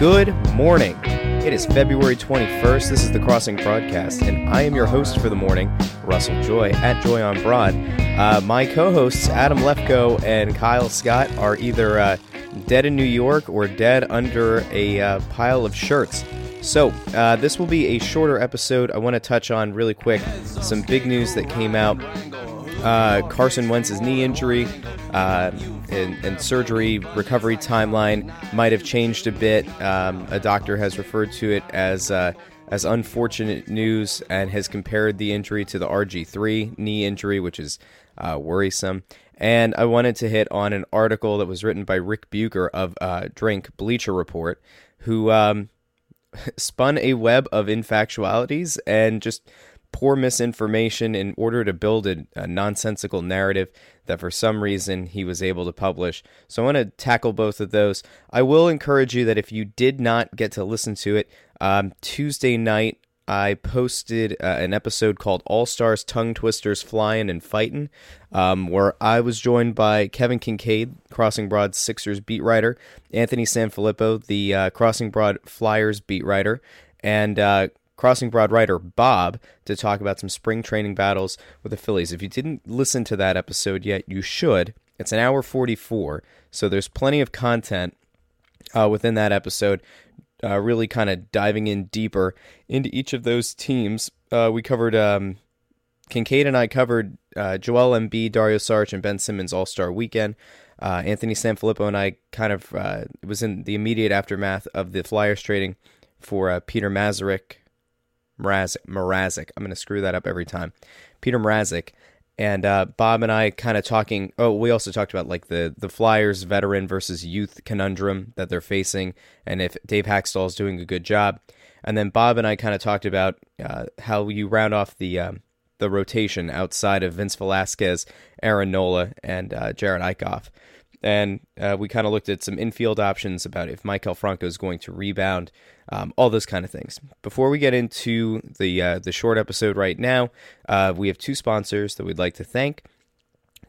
Good morning. It is February 21st. This is the Crossing Broadcast, and I am your host for the morning, Russell Joy, at Joy on Broad. Uh, my co hosts, Adam Lefko and Kyle Scott, are either uh, dead in New York or dead under a uh, pile of shirts. So, uh, this will be a shorter episode. I want to touch on really quick some big news that came out. Uh, Carson Wentz's knee injury uh, and, and, surgery recovery timeline might have changed a bit. Um, a doctor has referred to it as uh, as unfortunate news and has compared the injury to the RG3 knee injury, which is uh, worrisome. And I wanted to hit on an article that was written by Rick Bucher of uh, Drink Bleacher Report, who um, spun a web of infactualities and just poor misinformation in order to build a, a, nonsensical narrative that for some reason he was able to publish. So I want to tackle both of those. I will encourage you that if you did not get to listen to it, um, Tuesday night I posted uh, an episode called All Stars Tongue Twisters Flying and Fighting, um, where I was joined by Kevin Kinkead, Crossing Broad Sixers beat writer, Anthony Sanfilippo, the uh, Crossing Broad Flyers beat writer, and uh, Crossing Broad writer Bob to talk about some spring training battles with the Phillies. If you didn't listen to that episode yet, you should. It's an hour 44, so there's plenty of content uh, within that episode uh, really kind of diving in deeper into each of those teams. Uh, we covered um, Kinkead and I covered uh, Joel Embiid, Dario Saric, and Ben Simmons All Star Weekend. Uh, Anthony Sanfilippo and I kind of uh, was in the immediate aftermath of the Flyers trading for uh, Peter Mazurik, Mrazek, Mrazek. I'm going to screw that up every time. Peter Mrazek and uh, Bob and I kind of talking. Oh, we also talked about like the the Flyers veteran versus youth conundrum that they're facing, and if Dave Hakstol is doing a good job. And then Bob and I kind of talked about uh, how you round off the um, the rotation outside of Vince Velasquez, Aaron Nola, and uh, Jerad Eickhoff and uh, we kind of looked at some infield options about if Maikel Franco is going to rebound, um, all those kind of things. Before we get into the uh, the short episode right now, uh, we have two sponsors that we'd like to thank: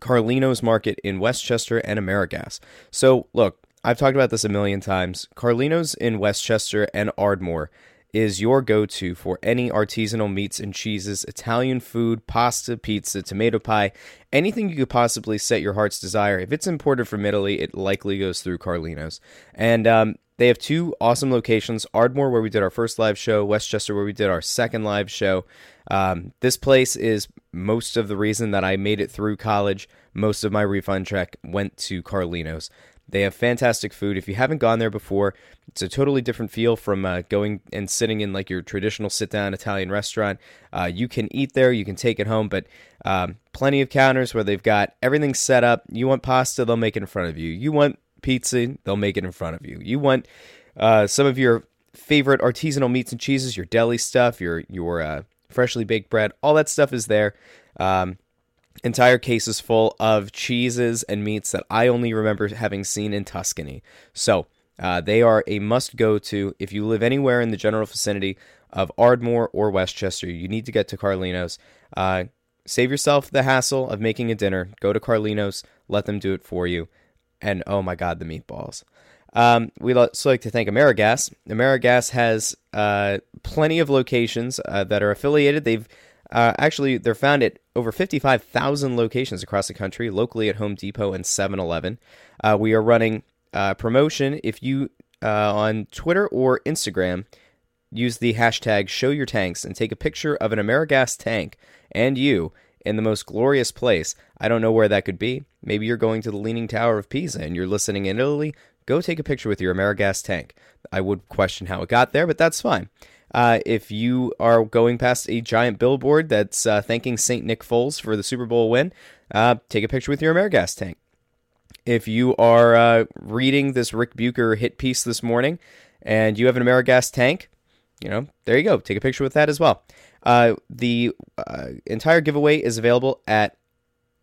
Carlino's Market in Westchester and Amerigas. So, look, I've talked about this a million times. Carlino's in Westchester and Ardmore is your go to for any artisanal meats and cheeses, Italian food, pasta, pizza, tomato pie, anything you could possibly set your heart's desire. If it's imported from Italy, it likely goes through Carlino's. And um, they have two awesome locations Ardmore, where we did our first live show, Westchester, where we did our second live show. Um, this place is most of the reason that I made it through college. Most of my refund check went to Carlino's. They have fantastic food. If you haven't gone there before, it's a totally different feel from uh, going and sitting in like your traditional sit down Italian restaurant. Uh, you can eat there, you can take it home, but um, plenty of counters where they've got everything set up. You want pasta, they'll make it in front of you. You want pizza, they'll make it in front of you. You want uh, some of your favorite artisanal meats and cheeses, your deli stuff, your your uh, freshly baked bread, all that stuff is there. Um, entire cases full of cheeses and meats that I only remember having seen in Tuscany. So uh, they are a must go to if you live anywhere in the general vicinity of Ardmore or Westchester. You need to get to Carlino's. Uh, save yourself the hassle of making a dinner. Go to Carlino's, let them do it for you. And oh my God, the meatballs. Um, we'd also like to thank Amerigas. Amerigas has uh, plenty of locations uh, that are affiliated. They've uh, actually, they're found at over 55,000 locations across the country, locally at Home Depot and 7 Eleven. Uh, we are running uh, promotion. If you uh, on Twitter or Instagram use the hashtag show your tanks and take a picture of an Amerigas tank and you in the most glorious place. I don't know where that could be. Maybe you're going to the Leaning Tower of Pisa and you're listening in Italy. Go take a picture with your Amerigas tank. I would question how it got there, but that's fine. Uh, if you are going past a giant billboard that's uh, thanking St. Nick Foles for the Super Bowl win, uh, take a picture with your Amerigas tank. If you are uh, reading this Rick Bucher hit piece this morning and you have an Amerigas tank, you know, there you go. Take a picture with that as well. Uh, the uh, entire giveaway is available at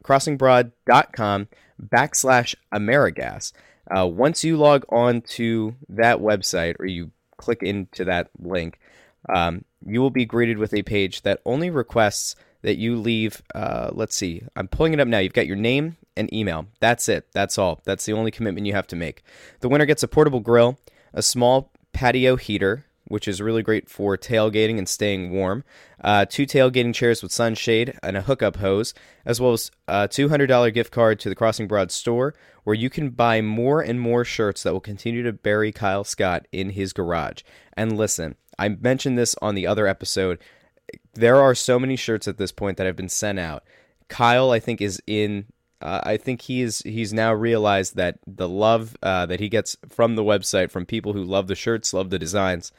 crossingbroad.com backslash Amerigas. once you log on to that website or you click into that link, um, you will be greeted with a page that only requests that you leave. Uh, let's see, I'm pulling it up now. You've got your name and email. That's it. That's all. That's the only commitment you have to make. The winner gets a portable grill, a small patio heater, which is really great for tailgating and staying warm. Uh, two tailgating chairs with sunshade and a hookup hose, as well as a $200 gift card to the Crossing Broad store, where you can buy more and more shirts that will continue to bury Kyle Scott in his garage. And listen, I mentioned this on the other episode. There are so many shirts at this point that have been sent out. Kyle, I think, is in uh, I think he is he's now realized that the love uh, that he gets from the website from people who love the shirts, love the designs,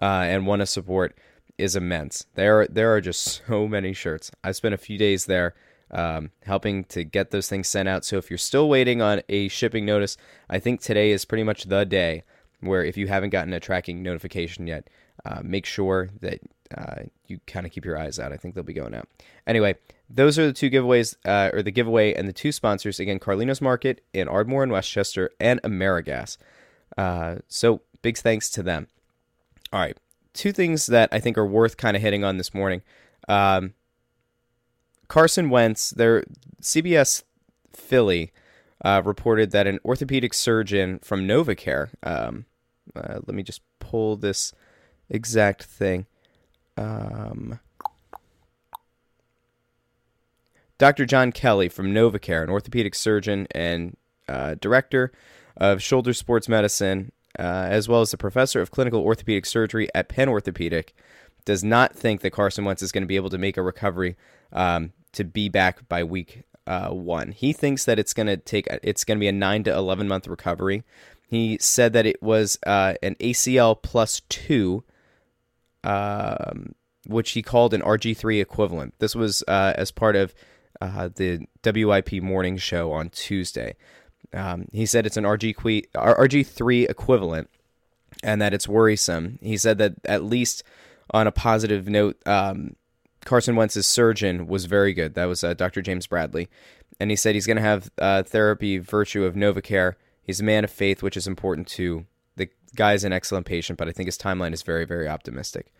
uh, and want to support is immense. There are, there are just so many shirts. I spent a few days there um, helping to get those things sent out. So if you're still waiting on a shipping notice, I think today is pretty much the day where if you haven't gotten a tracking notification yet, uh, make sure that uh, you kind of keep your eyes out. I think they'll be going out. Anyway, those are the two giveaways, uh, or the giveaway and the two sponsors. Again, Carlino's Market in Ardmore and Westchester, and Amerigas. Uh, so big thanks to them. All right, two things that I think are worth kind of hitting on this morning. Um, Carson Wentz, their CBS Philly uh, reported that an orthopedic surgeon from NovaCare. Um, uh, let me just pull this exact thing. Um, Dr. John Kelly from NovaCare, an orthopedic surgeon and uh, director of shoulder sports medicine, uh, as well as a professor of clinical orthopedic surgery at Penn Orthopedic, does not think that Carson Wentz is going to be able to make a recovery um, to be back by week uh, one. He thinks that it's going to take it's going to be a nine to eleven month recovery. He said that it was uh, an ACL plus two, um, which he called an RG three equivalent. This was uh, as part of uh, the WIP morning show on Tuesday. Um, he said it's an RG RG3 equivalent and that it's worrisome. He said that at least on a positive note, um, Carson Wentz's surgeon was very good. That was uh, Dr. James Bradley. And he said he's going to have uh, therapy virtue of NovaCare. He's a man of faith, which is important to the guy's an excellent patient, but I think his timeline is very, very optimistic.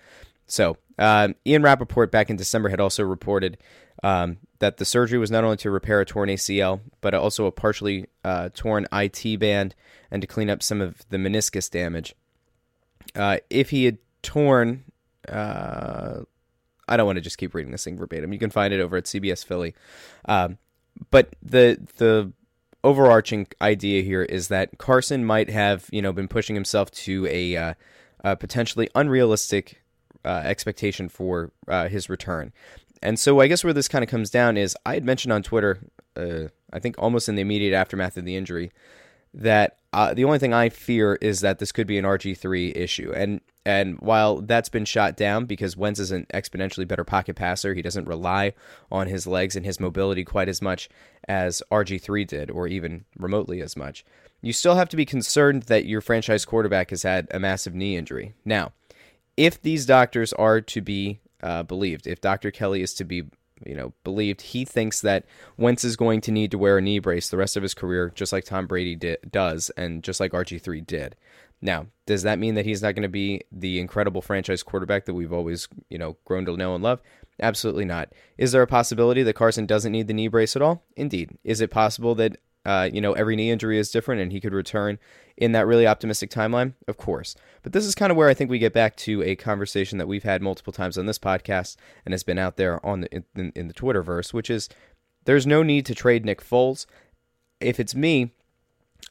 So, uh, Ian Rapoport back in December had also reported um, that the surgery was not only to repair a torn ACL, but also a partially uh, torn IT band and to clean up some of the meniscus damage. Uh, if he had torn, uh, I don't want to just keep reading this thing verbatim. You can find it over at CBS Philly. Um, but the the overarching idea here is that Carson might have you know been pushing himself to a, uh, a potentially unrealistic uh, expectation for uh, his return. And so I guess where this kind of comes down is I had mentioned on Twitter, uh, I think almost in the immediate aftermath of the injury, that uh, the only thing I fear is that this could be an RG3 issue. And and while that's been shot down because Wentz is an exponentially better pocket passer, he doesn't rely on his legs and his mobility quite as much as RG3 did, or even remotely as much. You still have to be concerned that your franchise quarterback has had a massive knee injury. Now, if these doctors are to be uh, believed. If Dr. Kelly is to be, you know, believed, he thinks that Wentz is going to need to wear a knee brace the rest of his career, just like Tom Brady does, and just like RG3 did. Now, does that mean that he's not going to be the incredible franchise quarterback that we've always, you know, grown to know and love? Absolutely not. Is there a possibility that Carson doesn't need the knee brace at all? Indeed. Is it possible that uh, you know, every knee injury is different and he could return in that really optimistic timeline? Of course. But this is kind of where I think we get back to a conversation that we've had multiple times on this podcast and has been out there on the in, in the Twitterverse, which is there's no need to trade Nick Foles. If it's me,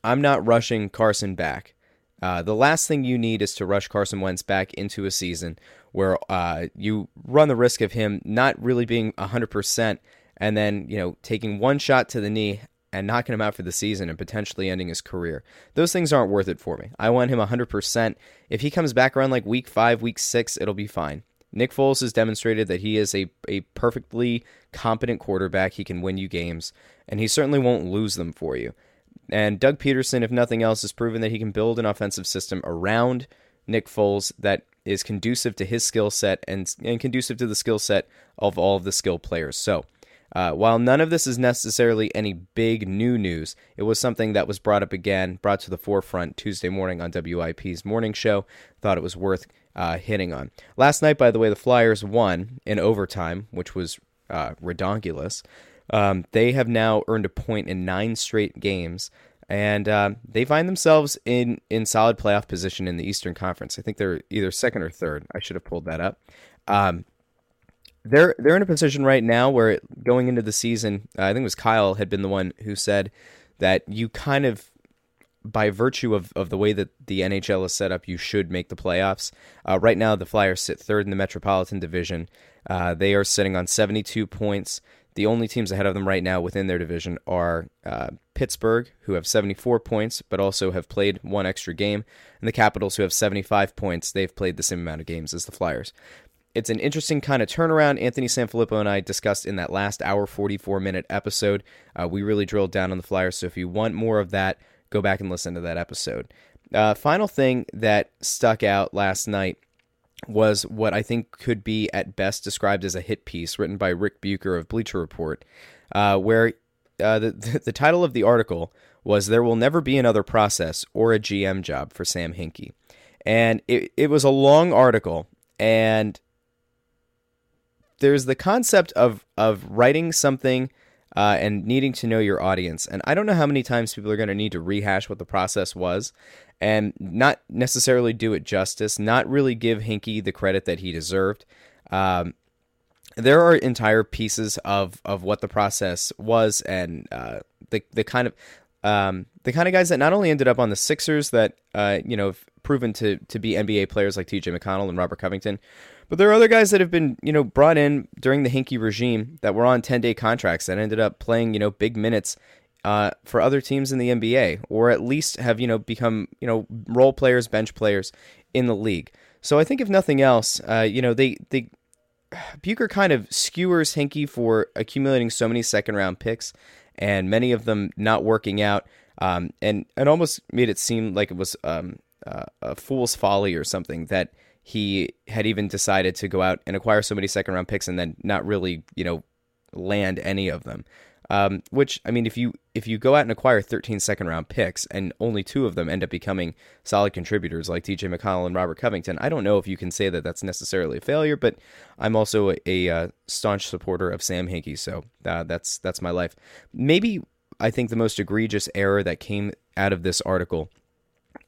I'm not rushing Carson back. Uh, the last thing you need is to rush Carson Wentz back into a season where uh, you run the risk of him not really being 100% and then, you know, taking one shot to the knee and knocking him out for the season and potentially ending his career. Those things aren't worth it for me. I want him 100%. If he comes back around like week five, week six, it'll be fine. Nick Foles has demonstrated that he is a, a perfectly competent quarterback. He can win you games, and he certainly won't lose them for you. And Doug Pederson, if nothing else, has proven that he can build an offensive system around Nick Foles that is conducive to his skill set and, and conducive to the skill set of all of the skill players. So, uh, while none of this is necessarily any big new news, it was something that was brought up again, brought to the forefront Tuesday morning on WIP's morning show. Thought it was worth uh, hitting on. Last night, by the way, the Flyers won in overtime, which was uh, redonkulous. Um, they have now earned a point in nine straight games, and uh, they find themselves in in solid playoff position in the Eastern Conference. I think they're either second or third. I should have pulled that up. Um, they're they're in a position right now where going into the season, uh, I think it was Kyle had been the one who said that you kind of by virtue of, of the way that the NHL is set up, you should make the playoffs. Uh, right now, the Flyers sit third in the Metropolitan Division. Uh, they are sitting on 72 points. The only teams ahead of them right now within their division are uh, Pittsburgh, who have 74 points, but also have played one extra game, and the Capitals, who have 75 points. They've played the same amount of games as the Flyers. It's an interesting kind of turnaround. Anthony Sanfilippo and I discussed in that last hour, 44 minute episode. Uh, we really drilled down on the Flyers, so if you want more of that, go back and listen to that episode. Uh, final thing that stuck out last night was what I think could be at best described as a hit piece written by Rick Bucher of Bleacher Report, uh, where uh, the, the title of the article was There Will Never Be Another Process or a GM Job for Sam Hinkie. And it, it was a long article, and there's the concept of, of writing something uh, and needing to know your audience. And I don't know how many times people are going to need to rehash what the process was and not necessarily do it justice, not really give Hinkie the credit that he deserved. Um, there are entire pieces of, of what the process was and uh, the the kind of um, the kind of guys that not only ended up on the Sixers that uh, you know have proven to to be NBA players like T.J. McConnell and Robert Covington, but there are other guys that have been you know brought in during the Hinkie regime that were on ten day contracts that ended up playing you know big minutes uh, for other teams in the NBA, or at least have you know become you know role players, bench players in the league. So I think if nothing else, uh, you know they they Bucher kind of skewers Hinkie for accumulating so many second round picks, and many of them not working out, um, and and almost made it seem like it was um, uh, a fool's folly or something that he had even decided to go out and acquire so many second round picks and then not really you know land any of them. Um, which I mean, if you if you go out and acquire 13 second round picks and only two of them end up becoming solid contributors like T.J. McConnell and Robert Covington, I don't know if you can say that that's necessarily a failure. But I'm also a, a uh, staunch supporter of Sam Hinkie, so uh, that's that's my life. Maybe I think the most egregious error that came out of this article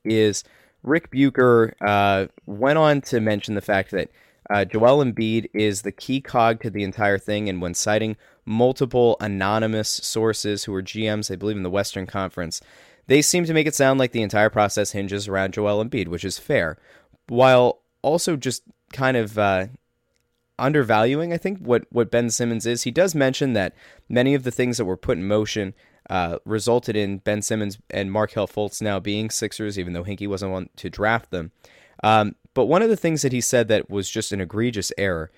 is Rick Bucher uh, went on to mention the fact that uh, Joel Embiid is the key cog to the entire thing, and when citing multiple anonymous sources who are GMs, I believe, in the Western Conference, they seem to make it sound like the entire process hinges around Joel Embiid, which is fair, while also just kind of uh, undervaluing, I think, what, what Ben Simmons is. He does mention that many of the things that were put in motion uh, resulted in Ben Simmons and Markelle Fultz now being Sixers, even though Hinkie wasn't one to draft them. Um, but one of the things that he said that was just an egregious error,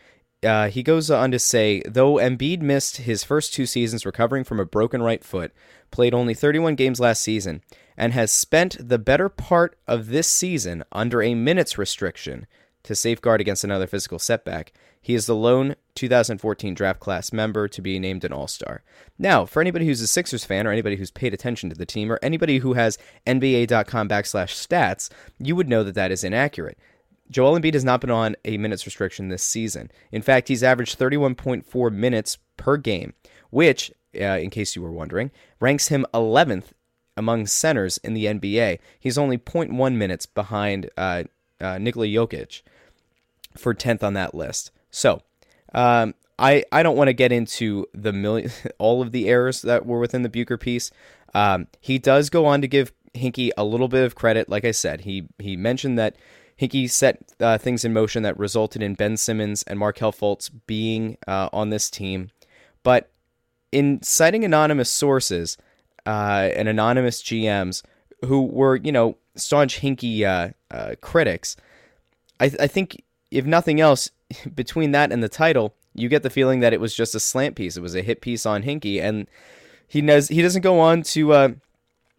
uh, he goes on to say, though Embiid missed his first two seasons recovering from a broken right foot, played only 31 games last season, and has spent the better part of this season under a minutes restriction to safeguard against another physical setback, he is the lone 2014 draft class member to be named an All Star. Now, for anybody who's a Sixers fan or anybody who's paid attention to the team or anybody who has NBA.com backslash stats, you would know that that is inaccurate. Joel Embiid has not been on a minutes restriction this season. In fact, he's averaged 31.4 minutes per game, which, uh, in case you were wondering, ranks him 11th among centers in the NBA. He's only 0.1 minutes behind uh, uh, Nikola Jokic for 10th on that list. So, um, I, I don't want to get into the million all of the errors that were within the Bucher piece. Um, he does go on to give Hinkie a little bit of credit. Like I said, he he mentioned that Hinkie set uh, things in motion that resulted in Ben Simmons and Markelle Fultz being uh, on this team. But in citing anonymous sources uh, and anonymous GMs who were, you know, staunch Hinkie uh, uh, critics, I, th- I think, if nothing else, between that and the title, you get the feeling that it was just a slant piece. It was a hit piece on Hinkie. And he knows he doesn't go on to uh,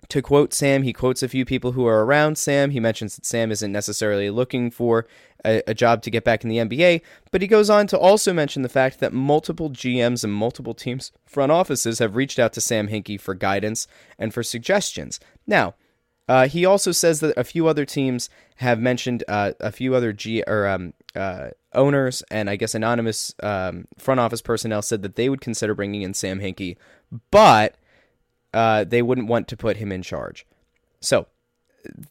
to quote Sam, he quotes a few people who are around Sam. He mentions that Sam isn't necessarily looking for a, a, job to get back in the NBA, but he goes on to also mention the fact that multiple GMs and multiple teams' front offices have reached out to Sam Hinkie for guidance and for suggestions. Now, uh, he also says that a few other teams have mentioned uh, a few other G or um, uh, owners and I guess anonymous um, front office personnel said that they would consider bringing in Sam Hinkie, but uh, they wouldn't want to put him in charge. So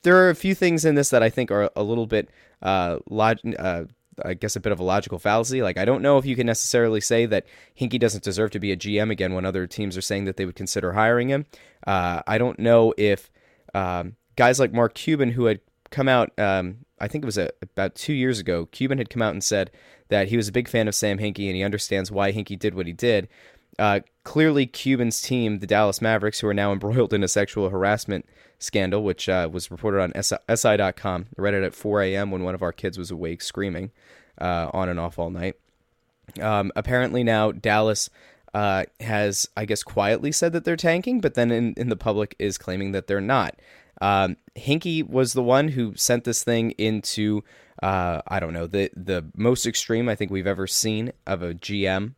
there are a few things in this that I think are a little bit uh, log- uh, I guess a bit of a logical fallacy. Like I don't know if you can necessarily say that Hinkie doesn't deserve to be a GM again when other teams are saying that they would consider hiring him. Uh, I don't know if um, guys like Mark Cuban, who had come out, um, I think it was a, about two years ago, Cuban had come out and said that he was a big fan of Sam Hinkie and he understands why Hinkie did what he did. Uh, clearly, Cuban's team, the Dallas Mavericks, who are now embroiled in a sexual harassment scandal, which uh, was reported on SI.com. I read it at 4 a.m. when one of our kids was awake screaming uh, on and off all night. Um, apparently, now Dallas uh, has, I guess, quietly said that they're tanking, but then in, in the public is claiming that they're not. Um, Hinkie was the one who sent this thing into, uh, I don't know, the, the most extreme I think we've ever seen of a GM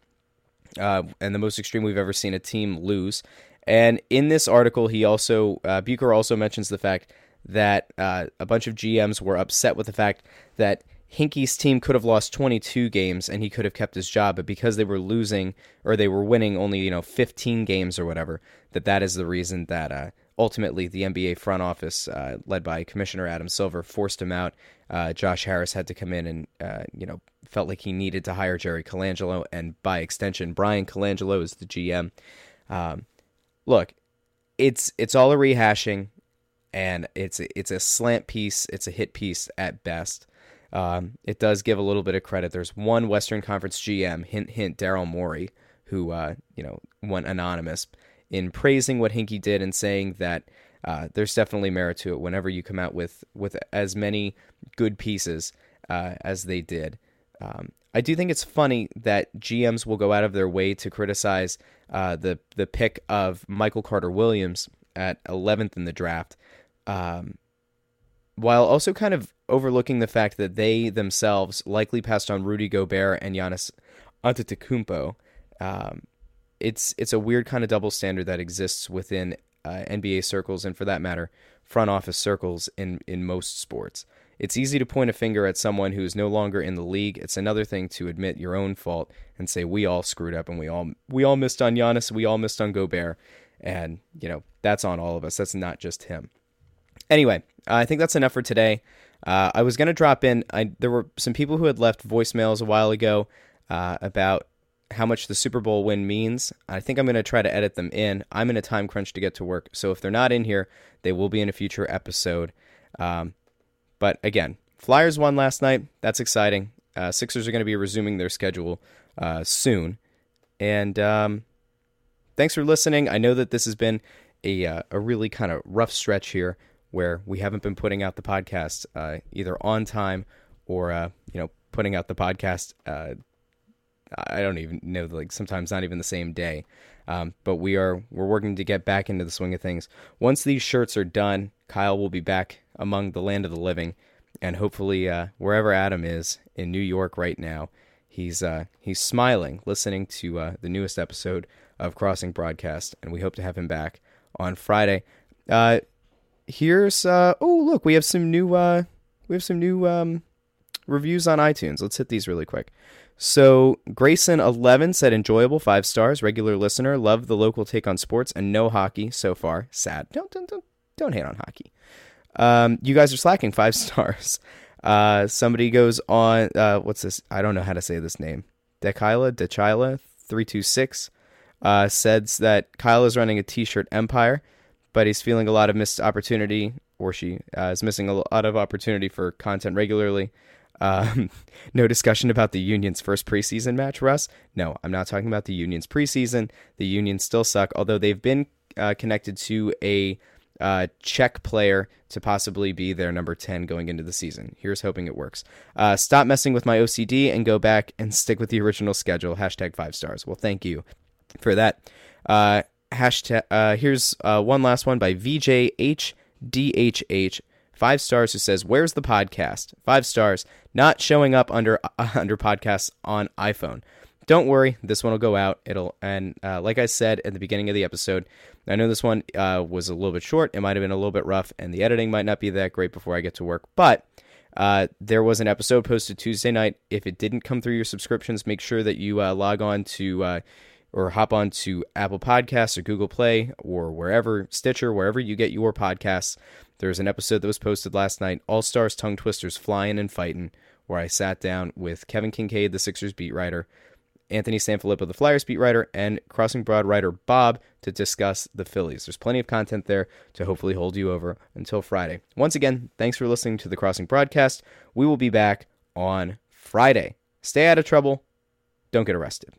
uh, and the most extreme we've ever seen a team lose. And in this article, he also uh, Bucher also mentions the fact that uh, a bunch of GMs were upset with the fact that Hinkie's team could have lost 22 games and he could have kept his job, but because they were losing or they were winning only you know 15 games or whatever, that that is the reason that uh, ultimately the NBA front office, uh, led by Commissioner Adam Silver, forced him out. Uh, Josh Harris had to come in and uh, you know felt like he needed to hire Jerry Colangelo, and by extension, Bryan Colangelo is the GM. Um, look, it's it's all a rehashing, and it's it's a slant piece. It's a hit piece at best. Um, it does give a little bit of credit. There's one Western Conference GM, hint hint, Daryl Morey, who uh, you know went anonymous in praising what Hinkie did and saying that uh, there's definitely merit to it whenever you come out with with as many good pieces uh, as they did. Um, I do think it's funny that GMs will go out of their way to criticize uh, the the pick of Michael Carter Williams at 11th in the draft, um, while also kind of overlooking the fact that they themselves likely passed on Rudy Gobert and Giannis Antetokounmpo. Um, it's it's a weird kind of double standard that exists within uh, NBA circles and, for that matter, front office circles in in most sports. It's easy to point a finger at someone who is no longer in the league. It's another thing to admit your own fault and say we all screwed up and we all we all missed on Giannis, we all missed on Gobert, and you know that's on all of us. That's not just him. Anyway, I think that's enough for today. Uh, I was gonna drop in. I, there were some people who had left voicemails a while ago uh, about how much the Super Bowl win means. I think I'm going to try to edit them in. I'm in a time crunch to get to work, so if they're not in here, they will be in a future episode. Um, but again, Flyers won last night. That's exciting. Uh, Sixers are going to be resuming their schedule uh, soon. And um, thanks for listening. I know that this has been a, uh, a really kind of rough stretch here where we haven't been putting out the podcast uh, either on time or, uh, you know, putting out the podcast. I don't even know, like sometimes not even the same day. Um, but we are we're working to get back into the swing of things. Once these shirts are done, Kyle will be back among the land of the living, and hopefully uh, wherever Adam is in New York right now, he's uh, he's smiling, listening to uh, the newest episode of Crossing Broadcast, and we hope to have him back on Friday. Uh, here's uh, oh look, we have some new uh, we have some new um, reviews on iTunes. Let's hit these really quick. So Grayson11 said enjoyable five stars. Regular listener, love the local take on sports and no hockey so far. Sad. Don't don't don't, don't hate on hockey. Um, you guys are slacking five stars. Uh, somebody goes on. Uh, what's this? I don't know how to say this name. Dekila Dechila three two six uh, says that Kyle is running a T-shirt empire, but he's feeling a lot of missed opportunity, or she uh, is missing a lot of opportunity for content regularly. Um, no discussion about the Union's first preseason match, Russ. No, I'm not talking about the Union's preseason. The Union still suck, although they've been uh, connected to a uh, Czech player to possibly be their number 10 going into the season. Here's hoping it works. Uh, stop messing with my OCD and go back and stick with the original schedule. Hashtag five stars. Well, thank you for that. Uh, hashtag, uh, here's uh, one last one by VJHDHH five stars who says where's the podcast? Five stars. Not showing up under uh, under podcasts on iphone. Don't worry this one will go out. It'll and uh, like i said at the beginning of the episode i know this one uh, was a little bit short. It might have been a little bit rough and the editing might not be that great before i get to work but uh, there was an episode posted tuesday night. If it didn't come through your subscriptions make sure that you uh, log on to or hop on to Apple Podcasts or Google Play or wherever, Stitcher, wherever you get your podcasts. There's an episode that was posted last night, All Stars Tongue Twisters Flying and Fighting, where I sat down with Kevin Kinkead, the Sixers beat writer, Anthony Sanfilippo, the Flyers beat writer, and Crossing Broad writer Bob to discuss the Phillies. There's plenty of content there to hopefully hold you over until Friday. Once again, thanks for listening to the Crossing broadcast. We will be back on Friday. Stay out of trouble. Don't get arrested.